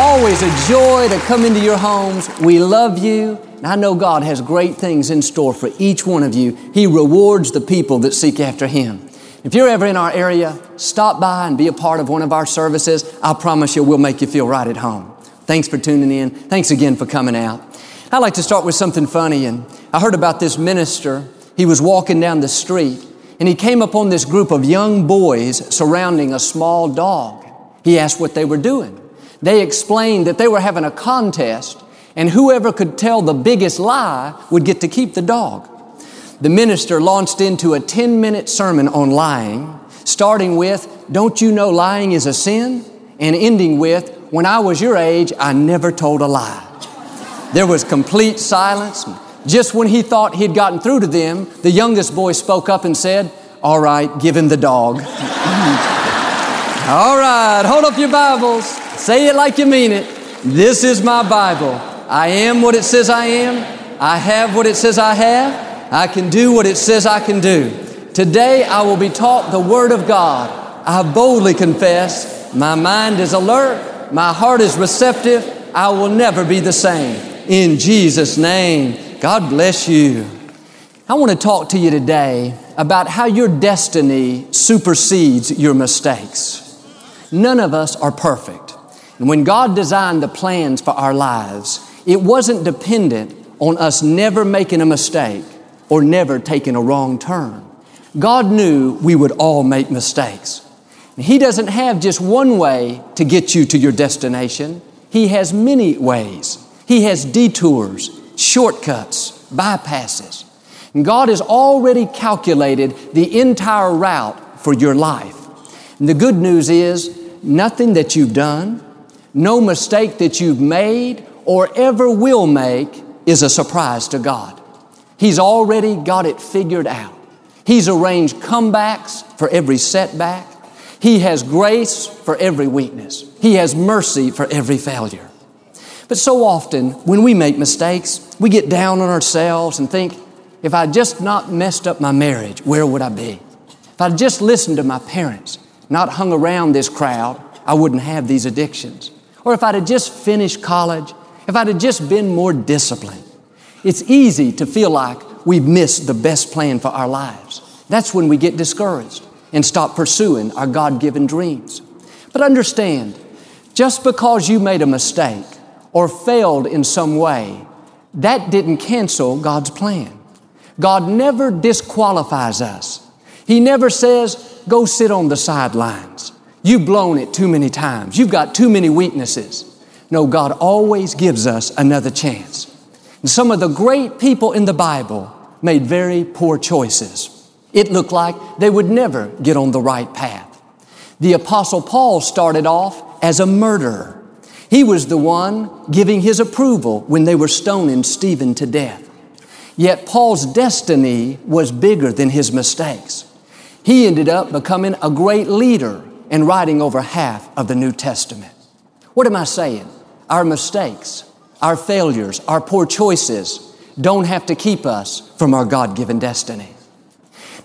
Always a joy to come into your homes. We love you. And I know God has great things in store for each one of you. He rewards the people that seek after Him. If you're ever in our area, stop by and be a part of one of our services. I promise you, we'll make you feel right at home. Thanks for tuning in. Thanks again for coming out. I'd like to start with something funny. And I heard about this minister. He was walking down the street and he came upon this group of young boys surrounding a small dog. He asked what they were doing they explained that they were having a contest and whoever could tell the biggest lie would get to keep the dog. The minister launched into a 10 minute sermon on lying, starting with, Don't you know lying is a sin? and ending with, When I was your age, I never told a lie. There was complete silence. Just when he thought he'd gotten through to them, the youngest boy spoke up and said, All right, give him the dog. All right, hold up your Bibles. Say it like you mean it. This is my Bible. I am what it says I am. I have what it says I have. I can do what it says I can do. Today I will be taught the Word of God. I boldly confess my mind is alert, my heart is receptive. I will never be the same. In Jesus' name, God bless you. I want to talk to you today about how your destiny supersedes your mistakes. None of us are perfect. When God designed the plans for our lives, it wasn't dependent on us never making a mistake or never taking a wrong turn. God knew we would all make mistakes. He doesn't have just one way to get you to your destination. He has many ways. He has detours, shortcuts, bypasses. And God has already calculated the entire route for your life. And the good news is nothing that you've done, no mistake that you've made or ever will make is a surprise to God. He's already got it figured out. He's arranged comebacks for every setback. He has grace for every weakness. He has mercy for every failure. But so often, when we make mistakes, we get down on ourselves and think, if I just not messed up my marriage, where would I be? If I just listened to my parents, not hung around this crowd, I wouldn't have these addictions. Or if I'd have just finished college, if I'd have just been more disciplined. It's easy to feel like we've missed the best plan for our lives. That's when we get discouraged and stop pursuing our God given dreams. But understand, just because you made a mistake or failed in some way, that didn't cancel God's plan. God never disqualifies us. He never says, go sit on the sidelines. You've blown it too many times. You've got too many weaknesses. No, God always gives us another chance. And some of the great people in the Bible made very poor choices. It looked like they would never get on the right path. The Apostle Paul started off as a murderer. He was the one giving his approval when they were stoning Stephen to death. Yet Paul's destiny was bigger than his mistakes. He ended up becoming a great leader and writing over half of the New Testament. What am I saying? Our mistakes, our failures, our poor choices don't have to keep us from our God given destiny.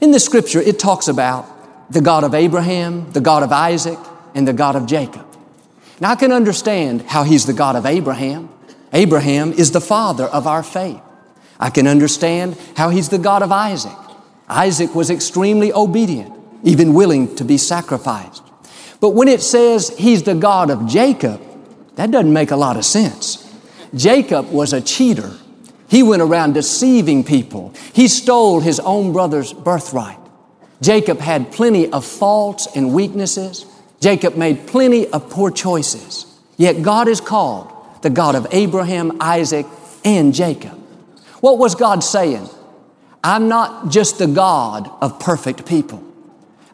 In the scripture, it talks about the God of Abraham, the God of Isaac, and the God of Jacob. Now I can understand how He's the God of Abraham. Abraham is the father of our faith. I can understand how He's the God of Isaac. Isaac was extremely obedient, even willing to be sacrificed. But when it says he's the God of Jacob, that doesn't make a lot of sense. Jacob was a cheater. He went around deceiving people. He stole his own brother's birthright. Jacob had plenty of faults and weaknesses. Jacob made plenty of poor choices. Yet God is called the God of Abraham, Isaac, and Jacob. What was God saying? I'm not just the God of perfect people.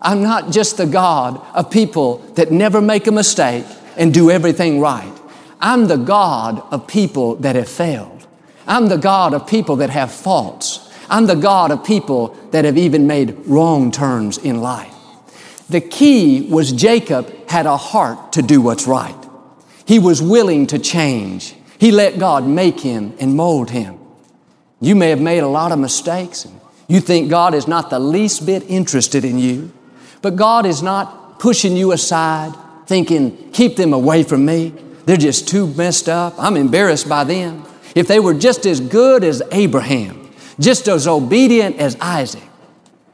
I'm not just the God of people that never make a mistake and do everything right. I'm the God of people that have failed. I'm the God of people that have faults. I'm the God of people that have even made wrong turns in life. The key was Jacob had a heart to do what's right. He was willing to change. He let God make him and mold him. You may have made a lot of mistakes and you think God is not the least bit interested in you, but God is not pushing you aside thinking, keep them away from me. They're just too messed up. I'm embarrassed by them. If they were just as good as Abraham, just as obedient as Isaac.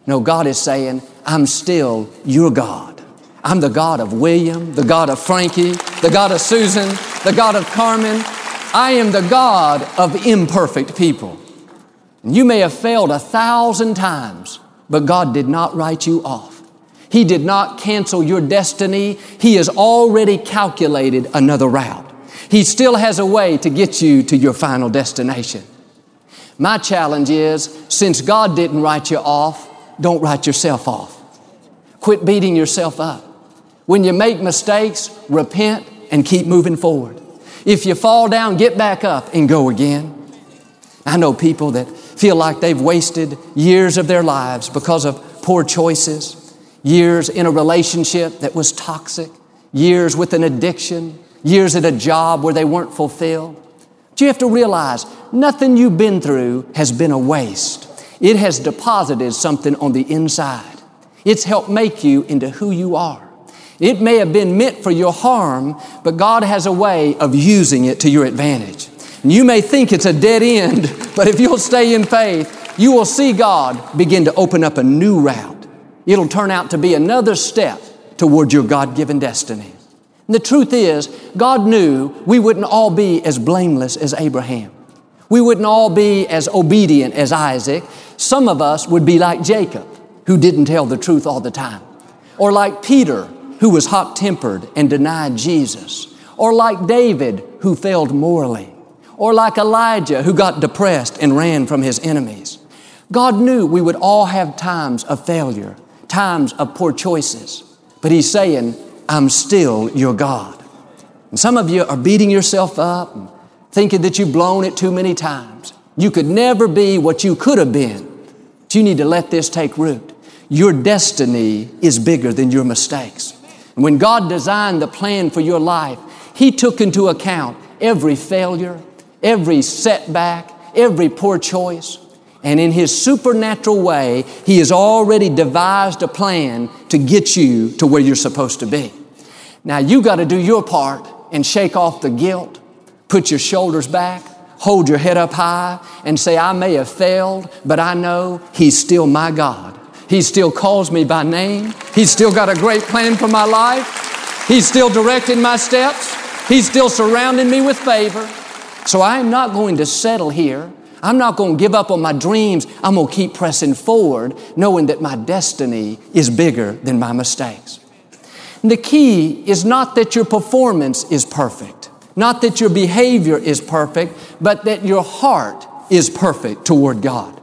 No, God is saying, I'm still your God. I'm the God of William, the God of Frankie, the God of Susan, the God of Carmen. I am the God of imperfect people. You may have failed a thousand times, but God did not write you off. He did not cancel your destiny. He has already calculated another route. He still has a way to get you to your final destination. My challenge is since God didn't write you off, don't write yourself off. Quit beating yourself up. When you make mistakes, repent and keep moving forward. If you fall down, get back up and go again. I know people that feel like they've wasted years of their lives because of poor choices, years in a relationship that was toxic, years with an addiction, years at a job where they weren't fulfilled. But you have to realize nothing you've been through has been a waste. It has deposited something on the inside. It's helped make you into who you are. It may have been meant for your harm, but God has a way of using it to your advantage. And you may think it's a dead end, but if you'll stay in faith, you will see God begin to open up a new route. It'll turn out to be another step toward your God given destiny. And the truth is, God knew we wouldn't all be as blameless as Abraham. We wouldn't all be as obedient as Isaac. Some of us would be like Jacob, who didn't tell the truth all the time. Or like Peter, who was hot tempered and denied Jesus. Or like David, who failed morally or like Elijah who got depressed and ran from his enemies. God knew we would all have times of failure, times of poor choices, but He's saying, I'm still your God. And some of you are beating yourself up thinking that you've blown it too many times. You could never be what you could have been. But you need to let this take root. Your destiny is bigger than your mistakes. And when God designed the plan for your life, He took into account every failure, every setback, every poor choice. And in His supernatural way, He has already devised a plan to get you to where you're supposed to be. Now you got to do your part and shake off the guilt, put your shoulders back, hold your head up high, and say, I may have failed, but I know He's still my God. He still calls me by name. He's still got a great plan for my life. He's still directing my steps. He's still surrounding me with favor. So I'm not going to settle here. I'm not going to give up on my dreams. I'm going to keep pressing forward, knowing that my destiny is bigger than my mistakes. And the key is not that your performance is perfect, not that your behavior is perfect, but that your heart is perfect toward God.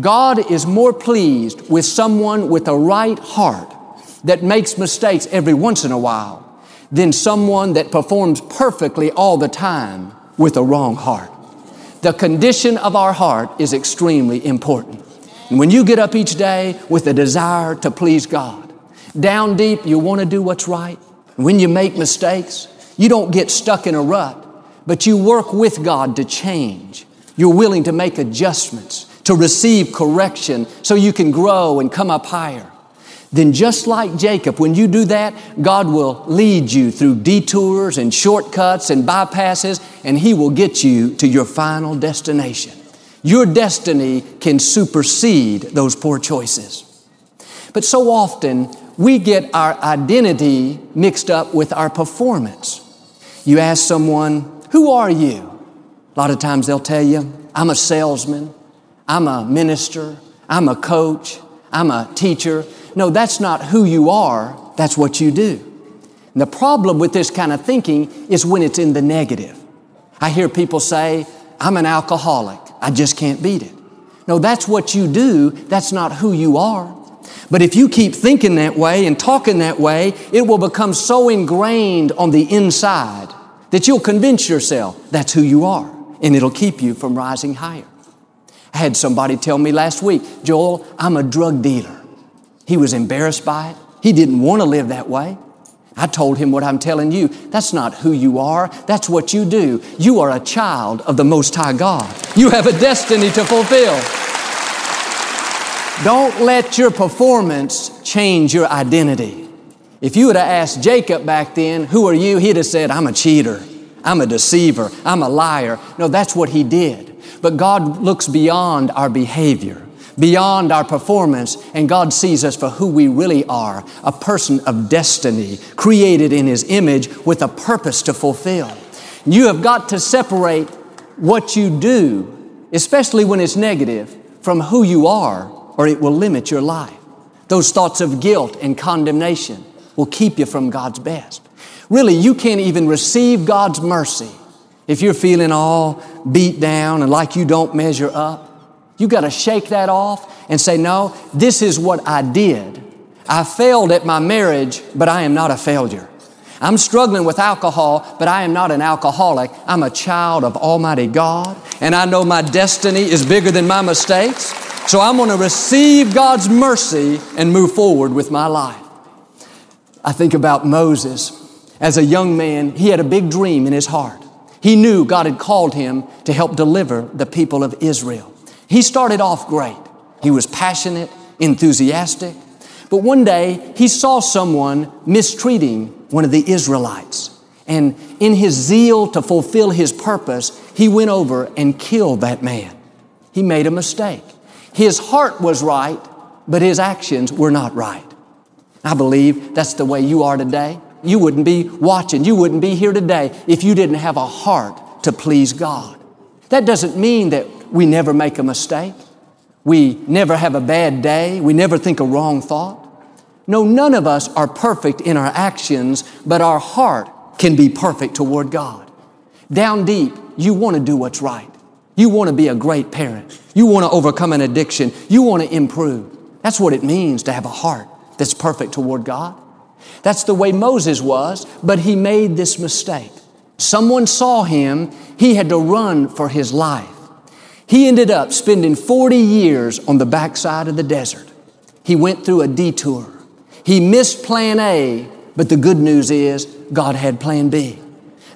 God is more pleased with someone with a right heart that makes mistakes every once in a while than someone that performs perfectly all the time with a wrong heart. The condition of our heart is extremely important. And when you get up each day with a desire to please God, down deep, you want to do what's right. When you make mistakes, you don't get stuck in a rut, but you work with God to change. You're willing to make adjustments, to receive correction so you can grow and come up higher then just like Jacob, when you do that, God will lead you through detours and shortcuts and bypasses, and He will get you to your final destination. Your destiny can supersede those poor choices. But so often, we get our identity mixed up with our performance. You ask someone, Who are you? A lot of times they'll tell you, I'm a salesman, I'm a minister, I'm a coach, I'm a teacher. No, that's not who you are, that's what you do. And the problem with this kind of thinking is when it's in the negative. I hear people say, I'm an alcoholic, I just can't beat it. No, that's what you do, that's not who you are. But if you keep thinking that way and talking that way, it will become so ingrained on the inside that you'll convince yourself that's who you are. and it'll keep you from rising higher. I had somebody tell me last week, Joel, I'm a drug dealer. He was embarrassed by it. He didn't want to live that way. I told him what I'm telling you. That's not who you are. That's what you do. You are a child of the Most High God. You have a destiny to fulfill. Don't let your performance change your identity. If you would have asked Jacob back then, who are you? He'd have said, I'm a cheater. I'm a deceiver. I'm a liar. No, that's what he did. But God looks beyond our behavior beyond our performance, and God sees us for who we really are a person of destiny, created in His image with a purpose to fulfill. You have got to separate what you do, especially when it's negative, from who you are, or it will limit your life. Those thoughts of guilt and condemnation will keep you from God's best. Really, you can't even receive God's mercy if you're feeling all beat down and like you don't measure up. You got to shake that off and say, no, this is what I did. I failed at my marriage, but I am not a failure. I'm struggling with alcohol, but I am not an alcoholic. I'm a child of Almighty God, and I know my destiny is bigger than my mistakes. So I'm going to receive God's mercy and move forward with my life. I think about Moses. As a young man, he had a big dream in his heart. He knew God had called him to help deliver the people of Israel. He started off great. He was passionate, enthusiastic. But one day, he saw someone mistreating one of the Israelites. And in his zeal to fulfill his purpose, he went over and killed that man. He made a mistake. His heart was right, but his actions were not right. I believe that's the way you are today. You wouldn't be watching, you wouldn't be here today if you didn't have a heart to please God. That doesn't mean that we never make a mistake. We never have a bad day. We never think a wrong thought. No, none of us are perfect in our actions, but our heart can be perfect toward God. Down deep, you want to do what's right. You want to be a great parent. You want to overcome an addiction. You want to improve. That's what it means to have a heart that's perfect toward God. That's the way Moses was, but he made this mistake. Someone saw him. He had to run for his life. He ended up spending 40 years on the backside of the desert. He went through a detour. He missed plan A, but the good news is God had plan B.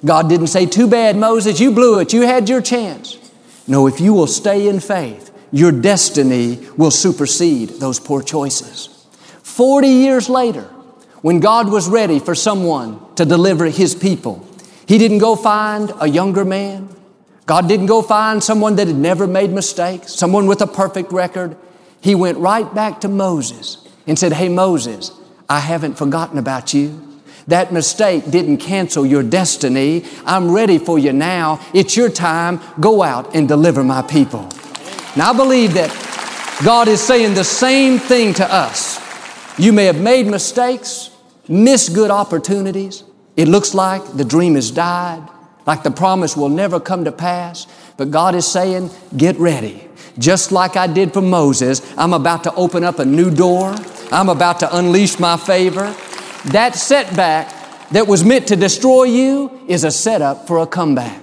God didn't say, Too bad, Moses, you blew it. You had your chance. No, if you will stay in faith, your destiny will supersede those poor choices. 40 years later, when God was ready for someone to deliver His people, He didn't go find a younger man. God didn't go find someone that had never made mistakes, someone with a perfect record. He went right back to Moses and said, Hey, Moses, I haven't forgotten about you. That mistake didn't cancel your destiny. I'm ready for you now. It's your time. Go out and deliver my people. Now, I believe that God is saying the same thing to us. You may have made mistakes, missed good opportunities. It looks like the dream has died like the promise will never come to pass. But God is saying, get ready. Just like I did for Moses, I'm about to open up a new door. I'm about to unleash my favor. That setback that was meant to destroy you is a setup for a comeback.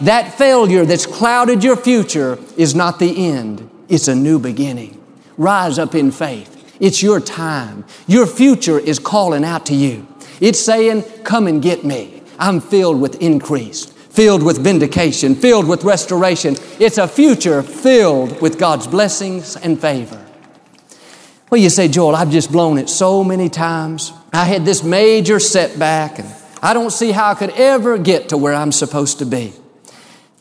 That failure that's clouded your future is not the end, it's a new beginning. Rise up in faith. It's your time. Your future is calling out to you. It's saying, Come and get me. I'm filled with increase, filled with vindication, filled with restoration. It's a future filled with God's blessings and favor. Well, you say, Joel, I've just blown it so many times. I had this major setback, and I don't see how I could ever get to where I'm supposed to be.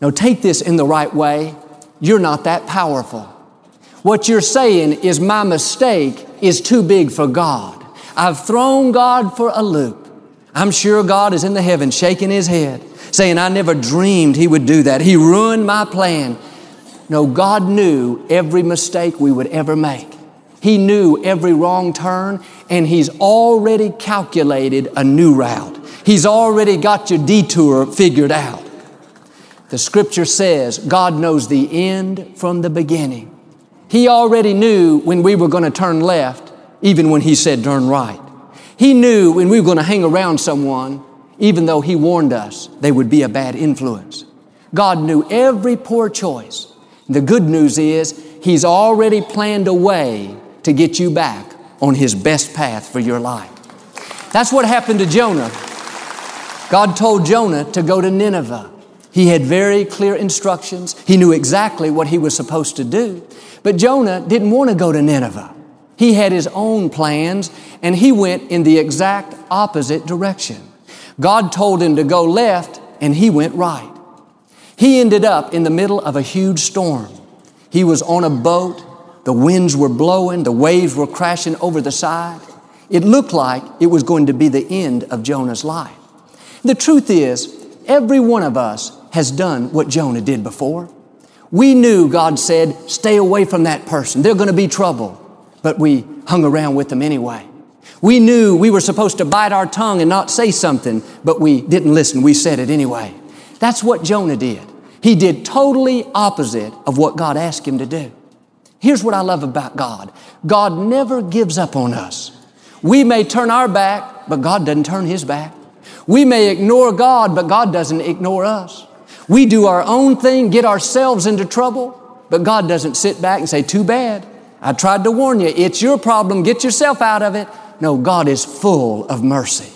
Now, take this in the right way. You're not that powerful. What you're saying is, my mistake is too big for God. I've thrown God for a loop. I'm sure God is in the heavens shaking his head, saying, I never dreamed he would do that. He ruined my plan. No, God knew every mistake we would ever make. He knew every wrong turn, and He's already calculated a new route. He's already got your detour figured out. The scripture says God knows the end from the beginning. He already knew when we were going to turn left, even when He said turn right. He knew when we were going to hang around someone, even though He warned us they would be a bad influence. God knew every poor choice. The good news is He's already planned a way to get you back on His best path for your life. That's what happened to Jonah. God told Jonah to go to Nineveh. He had very clear instructions. He knew exactly what he was supposed to do. But Jonah didn't want to go to Nineveh. He had his own plans and he went in the exact opposite direction. God told him to go left and he went right. He ended up in the middle of a huge storm. He was on a boat. The winds were blowing. The waves were crashing over the side. It looked like it was going to be the end of Jonah's life. The truth is, every one of us has done what Jonah did before. We knew God said, stay away from that person. They're going to be trouble. But we hung around with them anyway. We knew we were supposed to bite our tongue and not say something, but we didn't listen. We said it anyway. That's what Jonah did. He did totally opposite of what God asked him to do. Here's what I love about God. God never gives up on us. We may turn our back, but God doesn't turn His back. We may ignore God, but God doesn't ignore us. We do our own thing, get ourselves into trouble, but God doesn't sit back and say, Too bad. I tried to warn you. It's your problem. Get yourself out of it. No, God is full of mercy.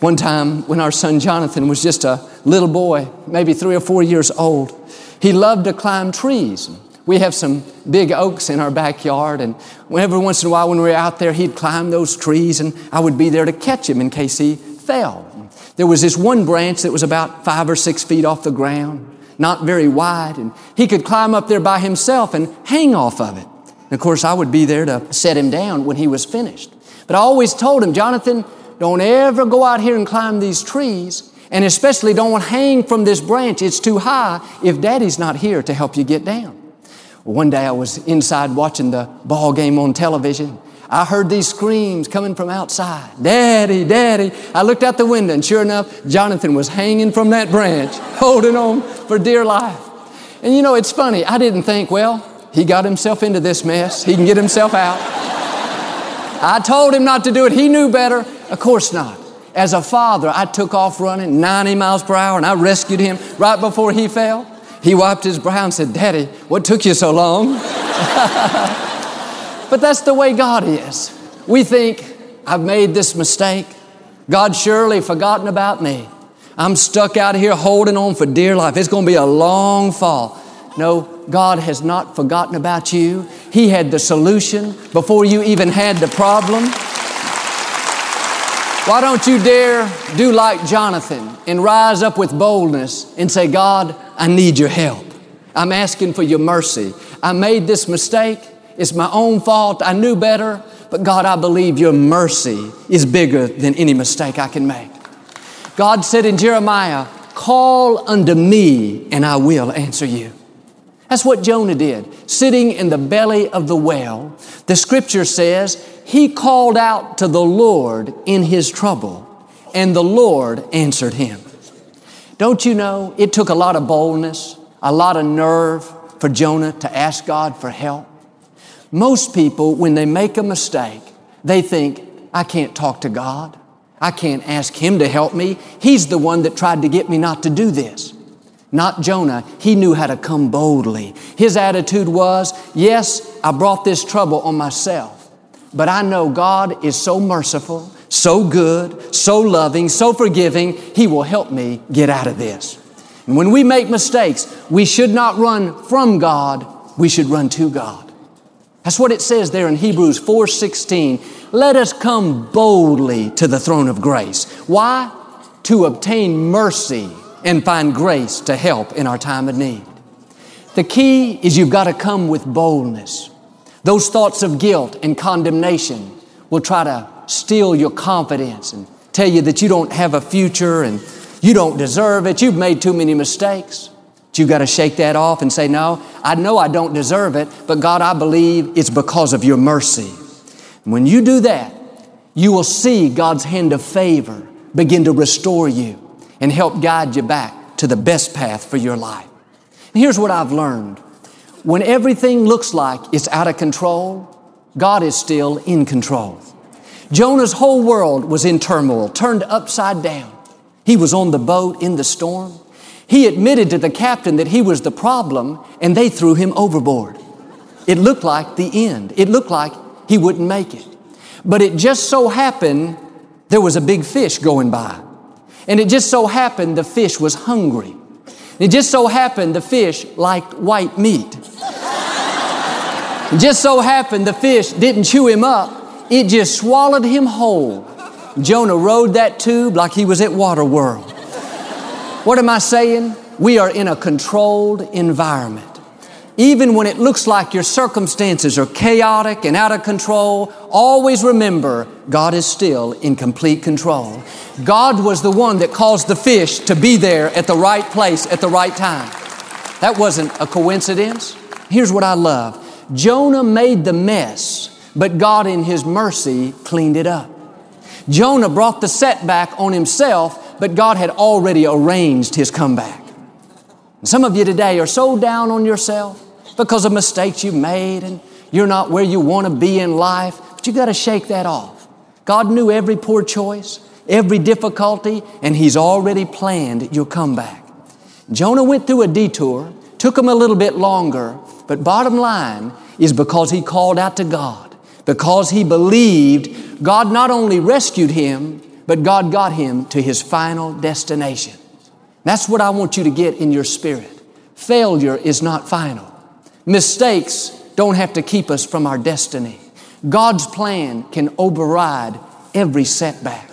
One time when our son Jonathan was just a little boy, maybe three or four years old, he loved to climb trees. We have some big oaks in our backyard, and every once in a while when we were out there, he'd climb those trees, and I would be there to catch him in case he fell. There was this one branch that was about five or six feet off the ground, not very wide, and he could climb up there by himself and hang off of it. And of course, I would be there to set him down when he was finished. But I always told him, Jonathan, don't ever go out here and climb these trees, and especially don't hang from this branch. It's too high if daddy's not here to help you get down. One day I was inside watching the ball game on television, I heard these screams coming from outside. Daddy, Daddy. I looked out the window and sure enough, Jonathan was hanging from that branch, holding on for dear life. And you know, it's funny. I didn't think, well, he got himself into this mess. He can get himself out. I told him not to do it. He knew better. Of course not. As a father, I took off running 90 miles per hour and I rescued him right before he fell. He wiped his brow and said, Daddy, what took you so long? But that's the way God is. We think, I've made this mistake. God surely forgotten about me. I'm stuck out here holding on for dear life. It's going to be a long fall. No, God has not forgotten about you. He had the solution before you even had the problem. Why don't you dare do like Jonathan and rise up with boldness and say, God, I need your help. I'm asking for your mercy. I made this mistake. It's my own fault. I knew better. But God, I believe your mercy is bigger than any mistake I can make. God said in Jeremiah, Call unto me and I will answer you. That's what Jonah did. Sitting in the belly of the whale, the scripture says he called out to the Lord in his trouble, and the Lord answered him. Don't you know it took a lot of boldness, a lot of nerve for Jonah to ask God for help? Most people, when they make a mistake, they think, I can't talk to God. I can't ask Him to help me. He's the one that tried to get me not to do this. Not Jonah. He knew how to come boldly. His attitude was, yes, I brought this trouble on myself, but I know God is so merciful, so good, so loving, so forgiving, He will help me get out of this. And when we make mistakes, we should not run from God, we should run to God. That's what it says there in Hebrews 4:16. Let us come boldly to the throne of grace. Why? To obtain mercy and find grace to help in our time of need. The key is you've got to come with boldness. Those thoughts of guilt and condemnation will try to steal your confidence and tell you that you don't have a future and you don't deserve it. You've made too many mistakes. But you've got to shake that off and say, No, I know I don't deserve it, but God, I believe it's because of your mercy. And when you do that, you will see God's hand of favor begin to restore you and help guide you back to the best path for your life. And here's what I've learned when everything looks like it's out of control, God is still in control. Jonah's whole world was in turmoil, turned upside down. He was on the boat in the storm. He admitted to the captain that he was the problem and they threw him overboard. It looked like the end. It looked like he wouldn't make it. But it just so happened there was a big fish going by. And it just so happened the fish was hungry. It just so happened the fish liked white meat. It just so happened the fish didn't chew him up, it just swallowed him whole. Jonah rode that tube like he was at Waterworld. What am I saying? We are in a controlled environment. Even when it looks like your circumstances are chaotic and out of control, always remember God is still in complete control. God was the one that caused the fish to be there at the right place at the right time. That wasn't a coincidence. Here's what I love Jonah made the mess, but God, in His mercy, cleaned it up. Jonah brought the setback on himself, but God had already arranged his comeback. Some of you today are so down on yourself because of mistakes you've made and you're not where you want to be in life, but you got to shake that off. God knew every poor choice, every difficulty, and He's already planned your comeback. Jonah went through a detour, took him a little bit longer, but bottom line is because he called out to God, because he believed God not only rescued him, but God got him to his final destination. That's what I want you to get in your spirit. Failure is not final. Mistakes don't have to keep us from our destiny. God's plan can override every setback.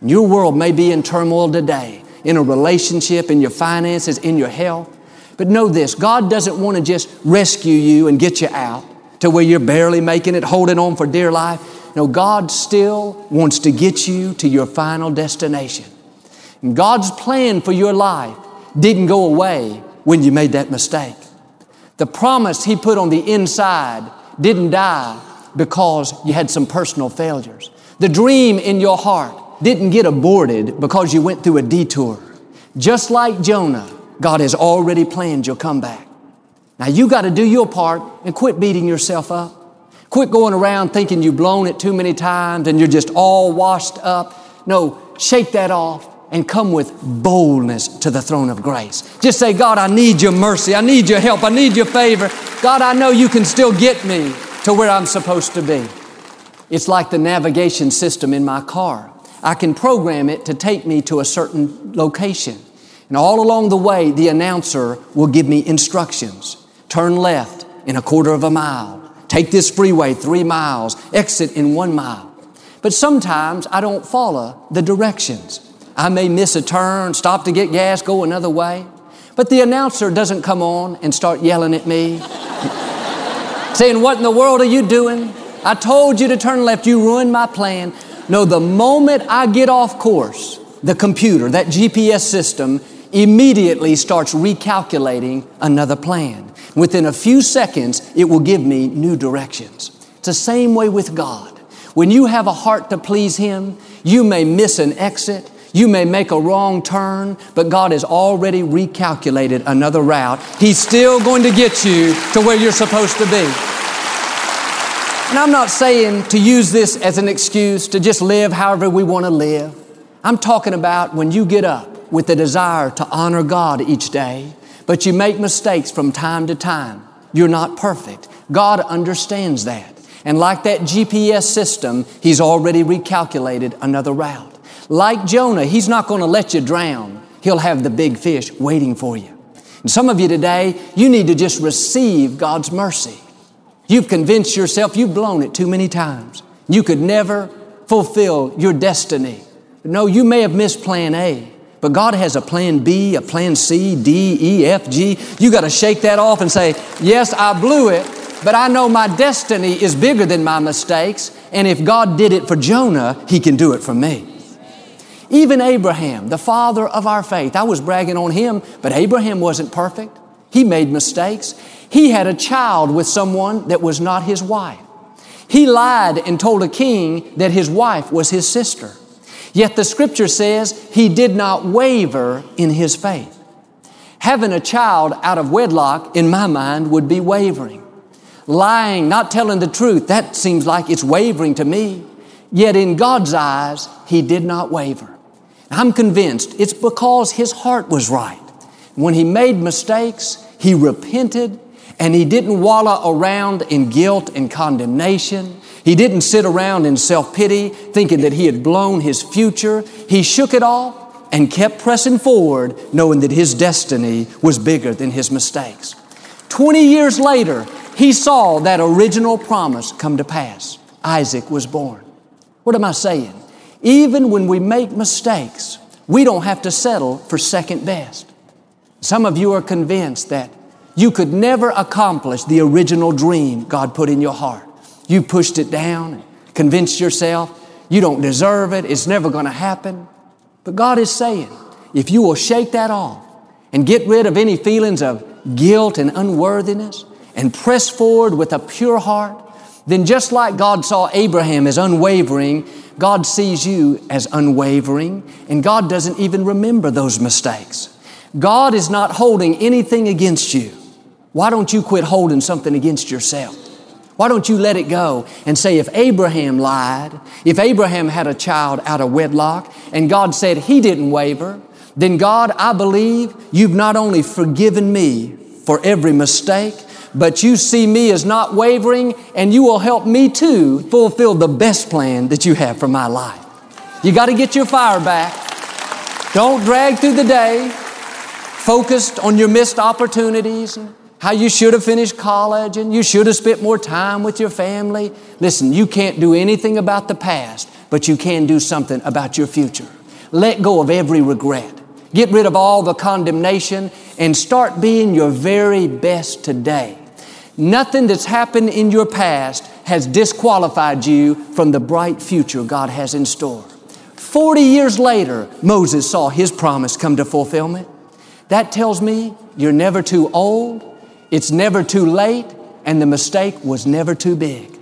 Your world may be in turmoil today, in a relationship, in your finances, in your health. But know this God doesn't want to just rescue you and get you out to where you're barely making it, holding on for dear life. No, God still wants to get you to your final destination. And God's plan for your life didn't go away when you made that mistake. The promise He put on the inside didn't die because you had some personal failures. The dream in your heart didn't get aborted because you went through a detour. Just like Jonah, God has already planned your comeback. Now you got to do your part and quit beating yourself up. Quit going around thinking you've blown it too many times and you're just all washed up. No, shake that off and come with boldness to the throne of grace. Just say, God, I need your mercy. I need your help. I need your favor. God, I know you can still get me to where I'm supposed to be. It's like the navigation system in my car. I can program it to take me to a certain location. And all along the way, the announcer will give me instructions. Turn left in a quarter of a mile. Take this freeway three miles. Exit in one mile. But sometimes I don't follow the directions. I may miss a turn, stop to get gas, go another way. But the announcer doesn't come on and start yelling at me, saying, What in the world are you doing? I told you to turn left, you ruined my plan. No, the moment I get off course, the computer, that GPS system, immediately starts recalculating another plan. Within a few seconds, it will give me new directions. It's the same way with God. When you have a heart to please Him, you may miss an exit, you may make a wrong turn, but God has already recalculated another route. He's still going to get you to where you're supposed to be. And I'm not saying to use this as an excuse to just live however we want to live. I'm talking about when you get up with the desire to honor God each day, but you make mistakes from time to time. You're not perfect. God understands that. And like that GPS system, He's already recalculated another route. Like Jonah, He's not going to let you drown. He'll have the big fish waiting for you. And some of you today, you need to just receive God's mercy. You've convinced yourself you've blown it too many times. You could never fulfill your destiny. No, you may have missed plan A, but God has a plan B, a plan C, D, E, F, G. You got to shake that off and say, Yes, I blew it, but I know my destiny is bigger than my mistakes. And if God did it for Jonah, He can do it for me. Even Abraham, the father of our faith, I was bragging on him, but Abraham wasn't perfect. He made mistakes. He had a child with someone that was not his wife. He lied and told a king that his wife was his sister. Yet the scripture says he did not waver in his faith. Having a child out of wedlock, in my mind, would be wavering. Lying, not telling the truth, that seems like it's wavering to me. Yet in God's eyes, he did not waver. I'm convinced it's because his heart was right. When he made mistakes, he repented and he didn't wallow around in guilt and condemnation. He didn't sit around in self pity thinking that he had blown his future. He shook it off and kept pressing forward, knowing that his destiny was bigger than his mistakes. 20 years later, he saw that original promise come to pass. Isaac was born. What am I saying? Even when we make mistakes, we don't have to settle for second best. Some of you are convinced that you could never accomplish the original dream God put in your heart. You pushed it down and convinced yourself you don't deserve it, it's never going to happen. But God is saying, if you will shake that off and get rid of any feelings of guilt and unworthiness and press forward with a pure heart, then just like God saw Abraham as unwavering, God sees you as unwavering, and God doesn't even remember those mistakes. God is not holding anything against you. Why don't you quit holding something against yourself? Why don't you let it go and say, if Abraham lied, if Abraham had a child out of wedlock, and God said he didn't waver, then God, I believe you've not only forgiven me for every mistake, but you see me as not wavering, and you will help me too fulfill the best plan that you have for my life. You got to get your fire back. Don't drag through the day focused on your missed opportunities and how you should have finished college and you should have spent more time with your family. Listen, you can't do anything about the past, but you can do something about your future. Let go of every regret. Get rid of all the condemnation and start being your very best today. Nothing that's happened in your past has disqualified you from the bright future God has in store. 40 years later, Moses saw his promise come to fulfillment. That tells me you're never too old it's never too late, and the mistake was never too big.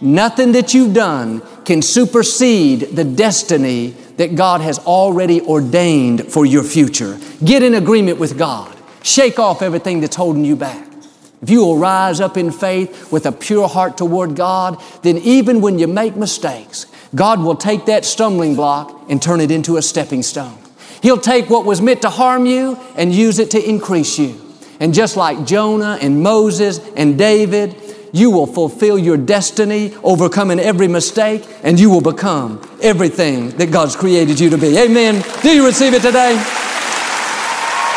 Nothing that you've done can supersede the destiny that God has already ordained for your future. Get in agreement with God. Shake off everything that's holding you back. If you will rise up in faith with a pure heart toward God, then even when you make mistakes, God will take that stumbling block and turn it into a stepping stone. He'll take what was meant to harm you and use it to increase you. And just like Jonah and Moses and David, you will fulfill your destiny, overcoming every mistake, and you will become everything that God's created you to be. Amen. Do you receive it today?